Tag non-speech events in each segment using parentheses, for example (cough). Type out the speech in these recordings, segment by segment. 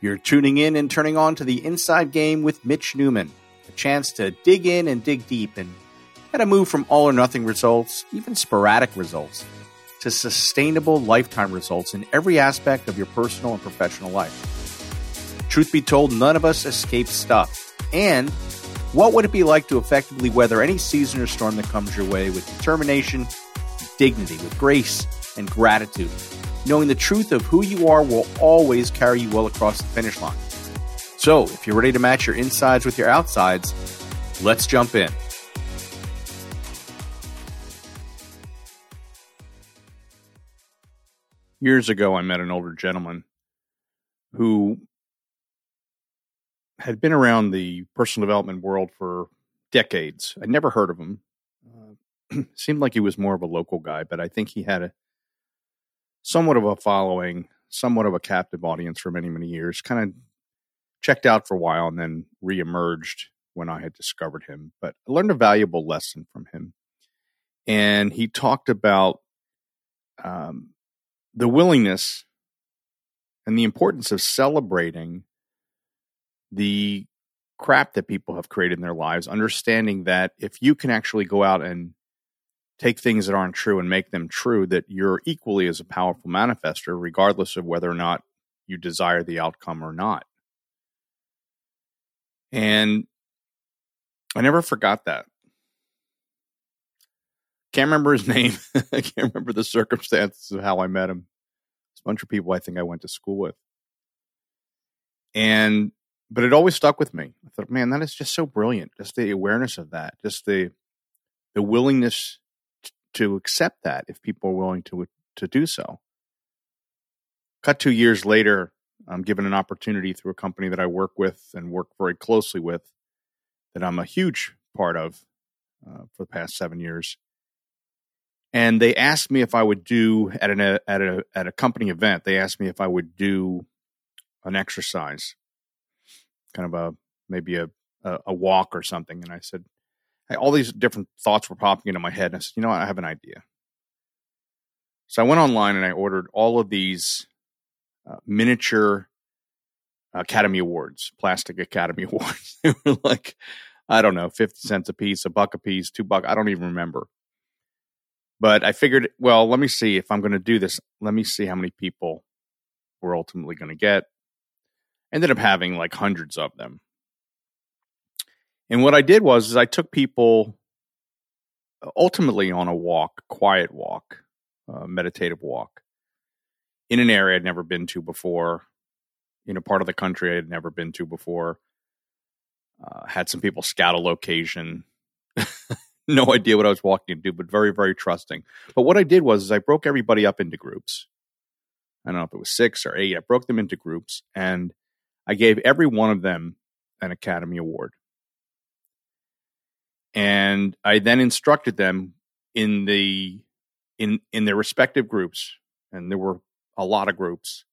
You're tuning in and turning on to the Inside Game with Mitch Newman, a chance to dig in and dig deep and how to move from all or nothing results, even sporadic results, to sustainable lifetime results in every aspect of your personal and professional life. Truth be told, none of us escape stuff. And what would it be like to effectively weather any season or storm that comes your way with determination, dignity, with grace, and gratitude? Knowing the truth of who you are will always carry you well across the finish line. So, if you're ready to match your insides with your outsides, let's jump in. Years ago, I met an older gentleman who had been around the personal development world for decades. I'd never heard of him. Uh, (clears throat) seemed like he was more of a local guy, but I think he had a somewhat of a following, somewhat of a captive audience for many, many years. Kind of checked out for a while and then reemerged when I had discovered him. But I learned a valuable lesson from him. And he talked about um, the willingness and the importance of celebrating the crap that people have created in their lives, understanding that if you can actually go out and take things that aren't true and make them true, that you're equally as a powerful manifester, regardless of whether or not you desire the outcome or not. And I never forgot that. Can't remember his (laughs) name. I can't remember the circumstances of how I met him. It's a bunch of people I think I went to school with. And, but it always stuck with me. I thought, man, that is just so brilliant. Just the awareness of that, just the, the willingness to accept that if people are willing to to do so. Cut two years later, I'm given an opportunity through a company that I work with and work very closely with, that I'm a huge part of uh, for the past seven years. And they asked me if I would do at an at a at a company event. They asked me if I would do an exercise, kind of a maybe a a, a walk or something. And I said, all these different thoughts were popping into my head. And I said, you know what? I have an idea. So I went online and I ordered all of these uh, miniature Academy Awards, plastic Academy (laughs) Awards. they were like, I don't know, 50 cents a piece, a buck a piece, two buck. I don't even remember. But I figured, well, let me see if I'm going to do this. Let me see how many people we're ultimately going to get. Ended up having like hundreds of them. And what I did was is I took people uh, ultimately on a walk, quiet walk, meditative walk in an area I'd never been to before, in a part of the country I had never been to before. Uh, had some people scout a location. (laughs) no idea what I was walking into, but very, very trusting. But what I did was is I broke everybody up into groups. I don't know if it was six or eight. I broke them into groups and I gave every one of them an Academy Award. And I then instructed them in the in in their respective groups, and there were a lot of groups,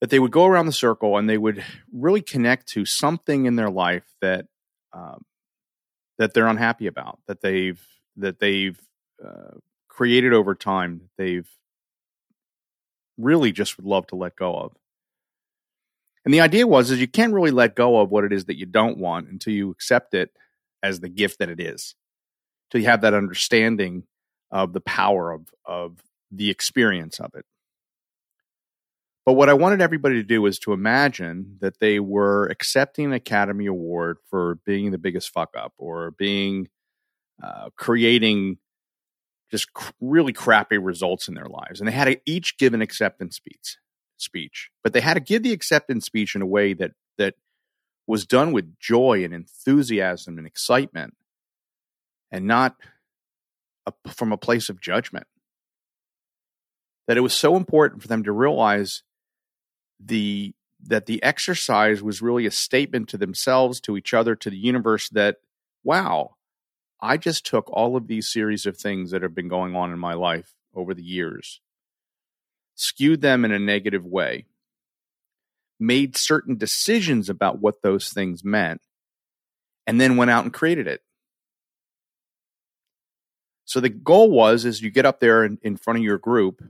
that they would go around the circle and they would really connect to something in their life that um, that they're unhappy about, that they've that they've uh, created over time, that they've really just would love to let go of. And the idea was is you can't really let go of what it is that you don't want until you accept it as the gift that it is. To have that understanding of the power of of the experience of it. But what I wanted everybody to do was to imagine that they were accepting an Academy Award for being the biggest fuck up or being uh, creating just cr- really crappy results in their lives, and they had to each give an acceptance speech. Speech, but they had to give the acceptance speech in a way that that was done with joy and enthusiasm and excitement and not a, from a place of judgment. That it was so important for them to realize the that the exercise was really a statement to themselves, to each other, to the universe that, wow, I just took all of these series of things that have been going on in my life over the years, skewed them in a negative way, made certain decisions about what those things meant, and then went out and created it. So the goal was is you get up there in, in front of your group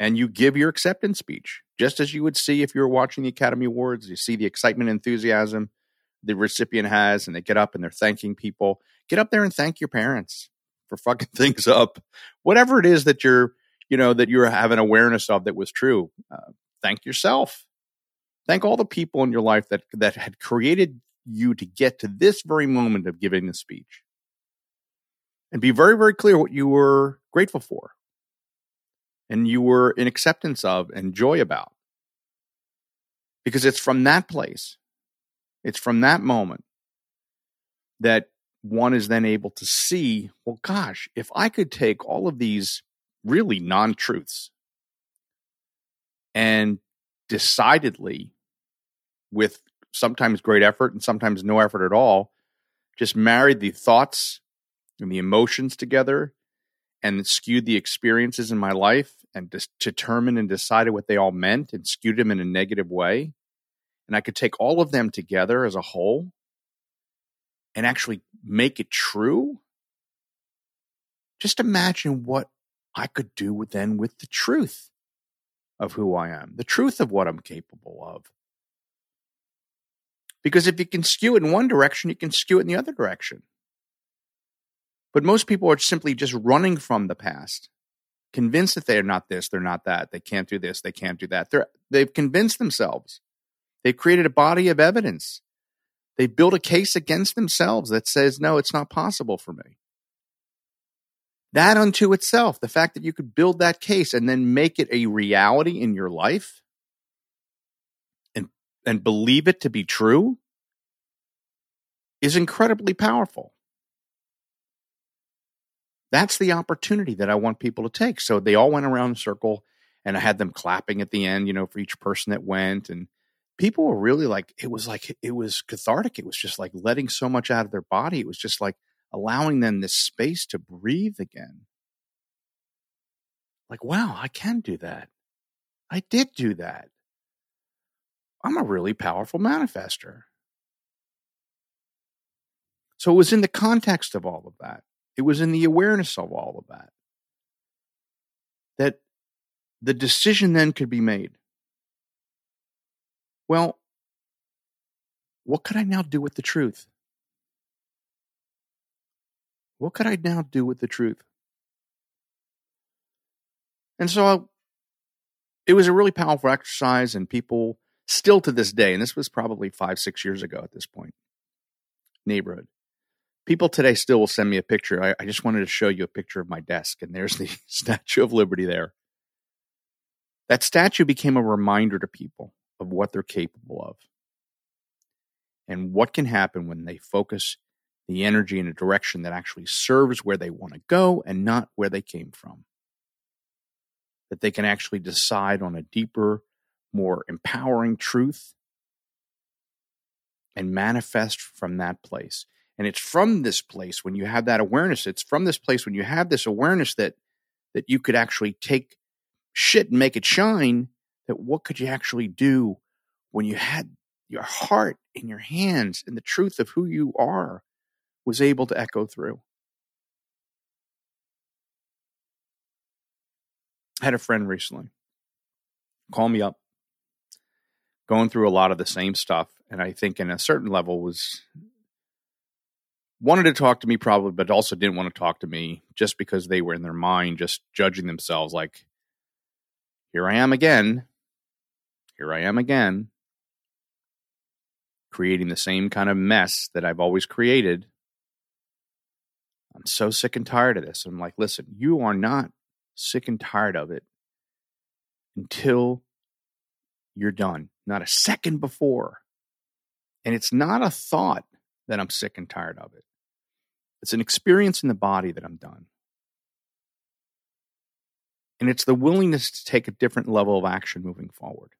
and you give your acceptance speech, just as you would see if you were watching the Academy Awards. You see the excitement enthusiasm the recipient has, and they get up and they're thanking people. Get up there and thank your parents for fucking (laughs) things up. Whatever it is that you're, you know, that you're having awareness of that was true. Uh, thank yourself. Thank all the people in your life that that had created you to get to this very moment of giving the speech. And be very, very clear what you were grateful for and you were in acceptance of and joy about. Because it's from that place, it's from that moment that one is then able to see, well, gosh, if I could take all of these really non truths and decidedly, with sometimes great effort and sometimes no effort at all, just married the thoughts and the emotions together and skewed the experiences in my life and determined and decided what they all meant and skewed them in a negative way. And I could take all of them together as a whole and actually make it true. Just imagine what I could do then with the truth of who I am, the truth of what I'm capable of. Because if you can skew it in one direction, you can skew it in the other direction. But most people are simply just running from the past, convinced that they're not this, they're not that, they can't do this, they can't do that. They're, they've convinced themselves. They've created a body of evidence. They built a case against themselves that says, no, it's not possible for me. That unto itself, the fact that you could build that case and then make it a reality in your life and, believe it to be true is incredibly powerful. That's the opportunity that I want people to take. So they all went around the circle and I had them clapping at the end, you know, for each person that went. And people were really like, it was like, it was cathartic. It was just like letting so much out of their body. It was just like allowing them this space to breathe again. Like, wow, I can do that. I did do that. I'm a really powerful manifester. So it was in the context of all of that. It was in the awareness of all of that that the decision then could be made. Well, what could I now do with the truth? What could I now do with the truth? And so it was a really powerful exercise, and people still to this day, and this was probably five, six years ago at this point, neighborhood, people today still will send me a picture. I, I, just wanted to show you a picture of my desk, and there's (laughs) the Statue of Liberty there. That statue became a reminder to people of what they're capable of and what can happen when they focus the energy in a direction that actually serves where they want to go and not where they came from. That they can actually decide on a deeper, more empowering truth and manifest from that place. And it's from this place when you have that awareness, it's from this place when you have this awareness that that you could actually take shit and make it shine, that what could you actually do when you had your heart in your hands and the truth of who you are was able to echo through. I had a friend recently call me up, going through a lot of the same stuff. And I think in a certain level was wanted to talk to me probably, but also didn't want to talk to me just because they were in their mind just judging themselves like, here I am again. Here I am again. Creating the same kind of mess that I've always created. I'm so sick and tired of this. I'm like, listen, you are not sick and tired of it until you're done, not a second before. And it's not a thought that I'm sick and tired of it. It's an experience in the body that I'm done. And it's the willingness to take a different level of action moving forward.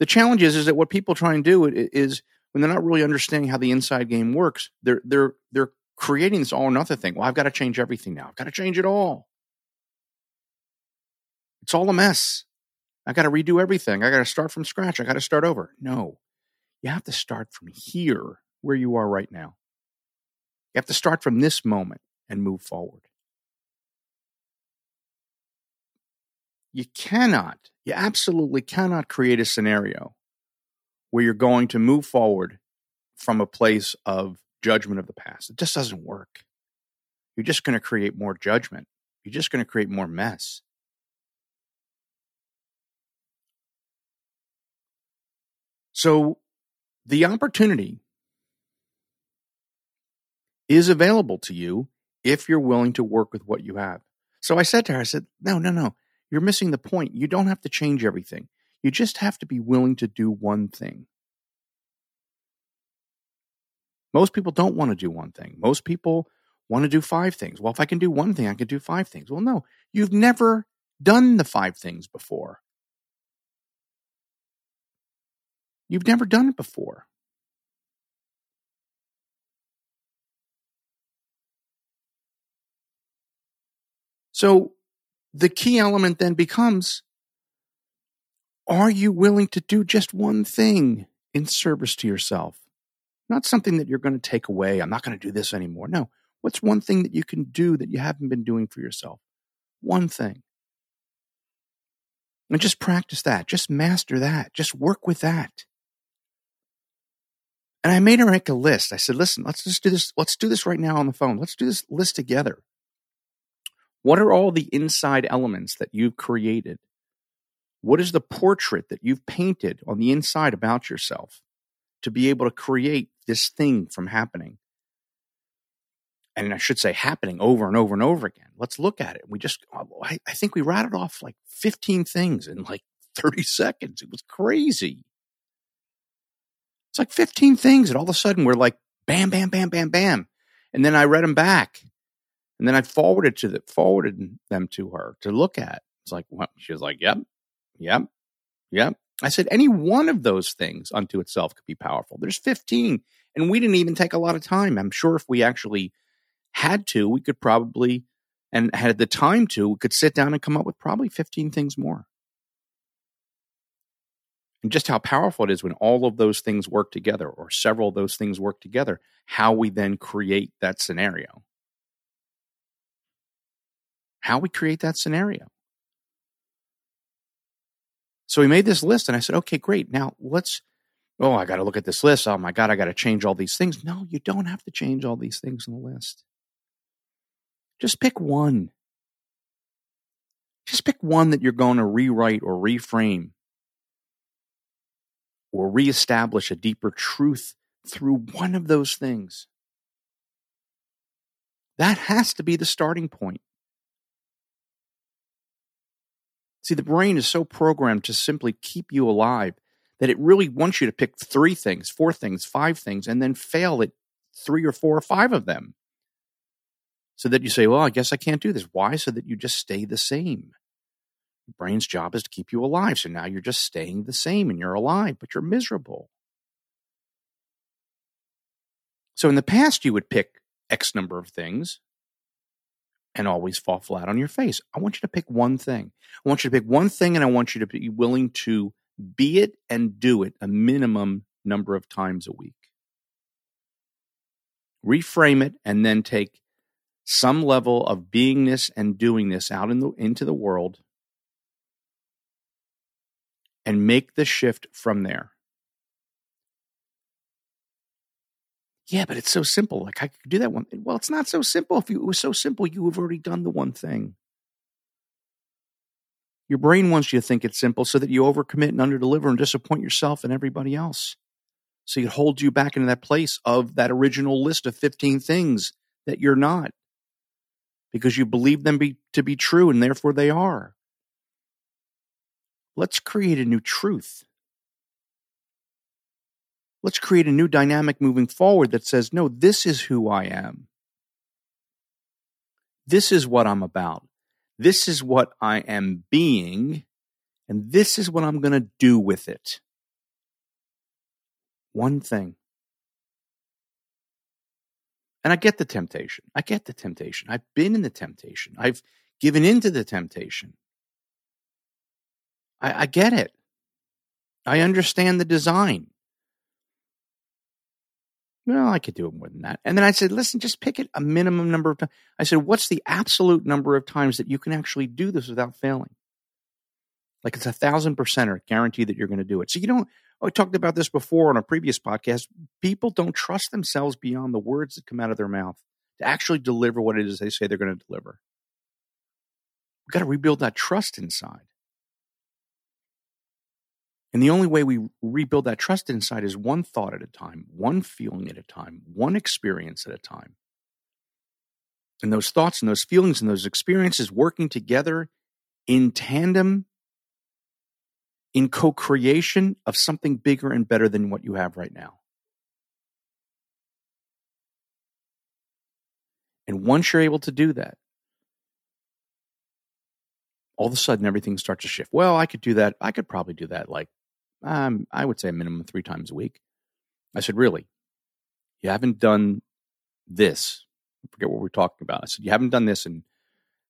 The challenge is, is that what people try and do is when they're not really understanding how the inside game works, they're they're they're creating this all or nothing thing. Well, I've got to change everything now. I've got to change it all. It's all a mess. I got to redo everything. I got to start from scratch. I got to start over. No, you have to start from here where you are right now. You have to start from this moment and move forward. you cannot, you absolutely cannot create a scenario where you're going to move forward from a place of judgment of the past. It just doesn't work. You're just going to create more judgment. You're just going to create more mess. So the opportunity is available to you if you're willing to work with what you have. So I said to her, I said, no, no, no, you're missing the point. You don't have to change everything. You just have to be willing to do one thing. Most people don't want to do one thing. Most people want to do five things. Well, if I can do one thing, I can do five things. Well, no, you've never done the five things before. You've never done it before. So the key element then becomes are you willing to do just one thing in service to yourself? Not something that you're going to take away. I'm not going to do this anymore. No. What's one thing that you can do that you haven't been doing for yourself? One thing. And just practice that. Just master that. Just work with that. And I made her make a list. I said, listen, let's just do this. Let's do this right now on the phone. Let's do this list together. What are all the inside elements that you've created? What is the portrait that you've painted on the inside about yourself to be able to create this thing from happening? And I should say happening over and over and over again. Let's look at it. We just, uh, I, I think we rattled off like 15 things in like (laughs) 30 seconds. It was crazy. It's like 15 things. And all of a sudden we're like, bam, bam, bam, bam, bam. And then I read them back and then I forwarded to the forwarded them to her to look at. It's like, well, she was like, yep, yep, yep. I said, any one of those things unto itself could be powerful. There's 15, and we didn't even take a lot of time. I'm sure if we actually had to, we could probably, and had the time to, we could sit down and come up with probably 15 things more. And just how powerful it is when all of those things work together, or several of those things work together, how we then create that scenario how we create that scenario. So we made this list and I said, okay, great. Now let's, oh, I got to look at this list. Oh my God, I got to change all these things. No, you don't have to change all these things in the list. Just pick one. Just pick one that you're going to rewrite or reframe or reestablish a deeper truth through one of those things. That has to be the starting point. See, the brain is so programmed to simply keep you alive that it really wants you to pick three things, four things, five things, and then fail at three or four or five of them. So that you say, well, I guess I can't do this. Why? So that you just stay the same. Brain's job is to keep you alive. So now you're just staying the same and you're alive, but you're miserable. So in the past, you would pick X number of things and always fall flat on your face. I want you to pick one thing. I want you to pick one thing and I want you to be willing to be it and do it a minimum number of times a week. Reframe it and then take some level of beingness and doingness out in the, into the world and make the shift from there. Yeah, but it's so simple. Like I could do that one. Well, it's not so simple. If it was so simple, you have already done the one thing. Your brain wants you to think it's simple so that you overcommit and underdeliver and disappoint yourself and everybody else. So it holds you back into that place of that original list of 15 things that you're not because you believe them be, to be true and therefore they are. Let's create a new truth. Let's create a new dynamic moving forward that says, no, this is who I am. This is what I'm about. This is what I am being. And this is what I'm going to do with it. One thing. And I get the temptation. I get the temptation. I've been in the temptation. I've given into the temptation. I, I get it. I understand the design well, I could do it more than that. And then I said, listen, just pick it a minimum number of times. I said, what's the absolute number of times that you can actually do this without failing? Like it's a thousand percent or guarantee that you're going to do it. So you don't, oh, I talked about this before on a previous podcast. People don't trust themselves beyond the words that come out of their mouth to actually deliver what it is they say they're going to deliver. We've got to rebuild that trust inside. And the only way we rebuild that trust inside is one thought at a time, one feeling at a time, one experience at a time. And those thoughts and those feelings and those experiences working together in tandem, in co creation of something bigger and better than what you have right now. And once you're able to do that, all of a sudden everything starts to shift. Well, I could do that. I could probably do that like um, I would say a minimum three times a week. I said, Really? You haven't done this? I forget what we're talking about. I said, You haven't done this in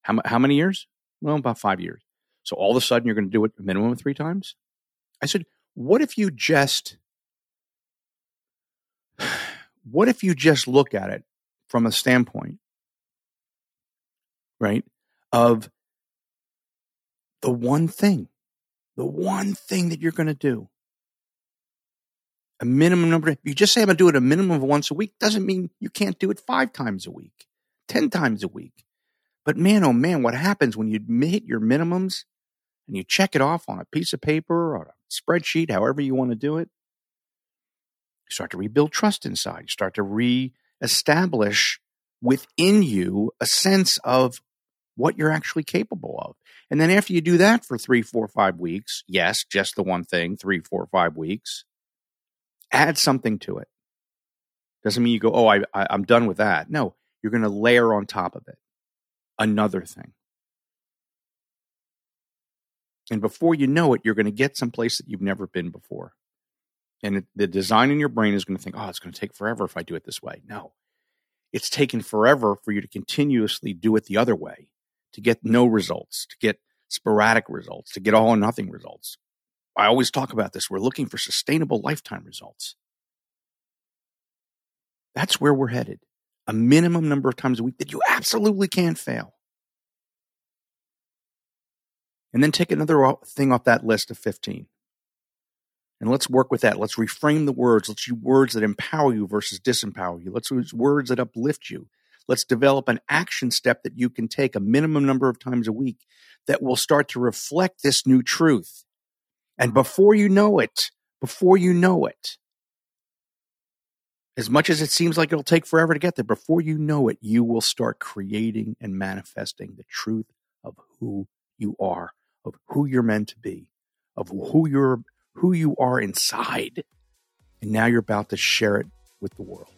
how, how many years? Well, about five years. So all of a sudden you're going to do it a minimum of three times? I said, What if you just, (sighs) what if you just look at it from a standpoint, right, of the one thing the one thing that you're going to do. A minimum number. You just say I'm going to do it a minimum of once a week, doesn't mean you can't do it five times a week, 10 times a week. But man, oh man, what happens when you hit your minimums and you check it off on a piece of paper or a spreadsheet, however you want to do it? You start to rebuild trust inside. You start to re-establish within you a sense of what you're actually capable of. And then after you do that for three, four, five weeks, yes, just the one thing, three, four, five weeks, add something to it. Doesn't mean you go, oh, I, I, I'm done with that. No, you're going to layer on top of it another thing. And before you know it, you're going to get someplace that you've never been before. And it, the design in your brain is going to think, oh, it's going to take forever if I do it this way. No, it's taken forever for you to continuously do it the other way to get no results, to get sporadic results, to get all or nothing results. I always talk about this. We're looking for sustainable lifetime results. That's where we're headed. A minimum number of times a week that you absolutely can't fail. And then take another thing off that list of 15. And let's work with that. Let's reframe the words. Let's use words that empower you versus disempower you. Let's use words that uplift you. Let's develop an action step that you can take a minimum number of times a week that will start to reflect this new truth. And before you know it, before you know it, as much as it seems like it'll take forever to get there, before you know it, you will start creating and manifesting the truth of who you are, of who you're meant to be, of who you're who you are inside. And now you're about to share it with the world.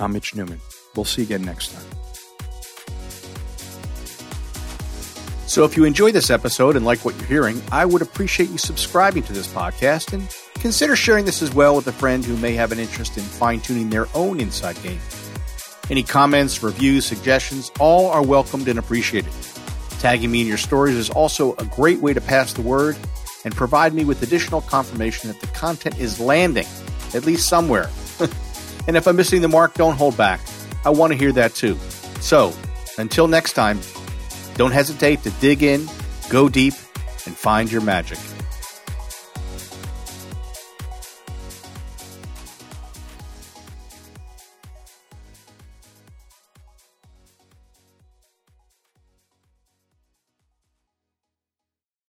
I'm Mitch Newman. We'll see you again next time. So, if you enjoy this episode and like what you're hearing, I would appreciate you subscribing to this podcast and consider sharing this as well with a friend who may have an interest in fine tuning their own inside game. Any comments, reviews, suggestions, all are welcomed and appreciated. Tagging me in your stories is also a great way to pass the word and provide me with additional confirmation that the content is landing, at least somewhere. And if I'm missing the mark, don't hold back. I want to hear that too. So, until next time, don't hesitate to dig in, go deep, and find your magic.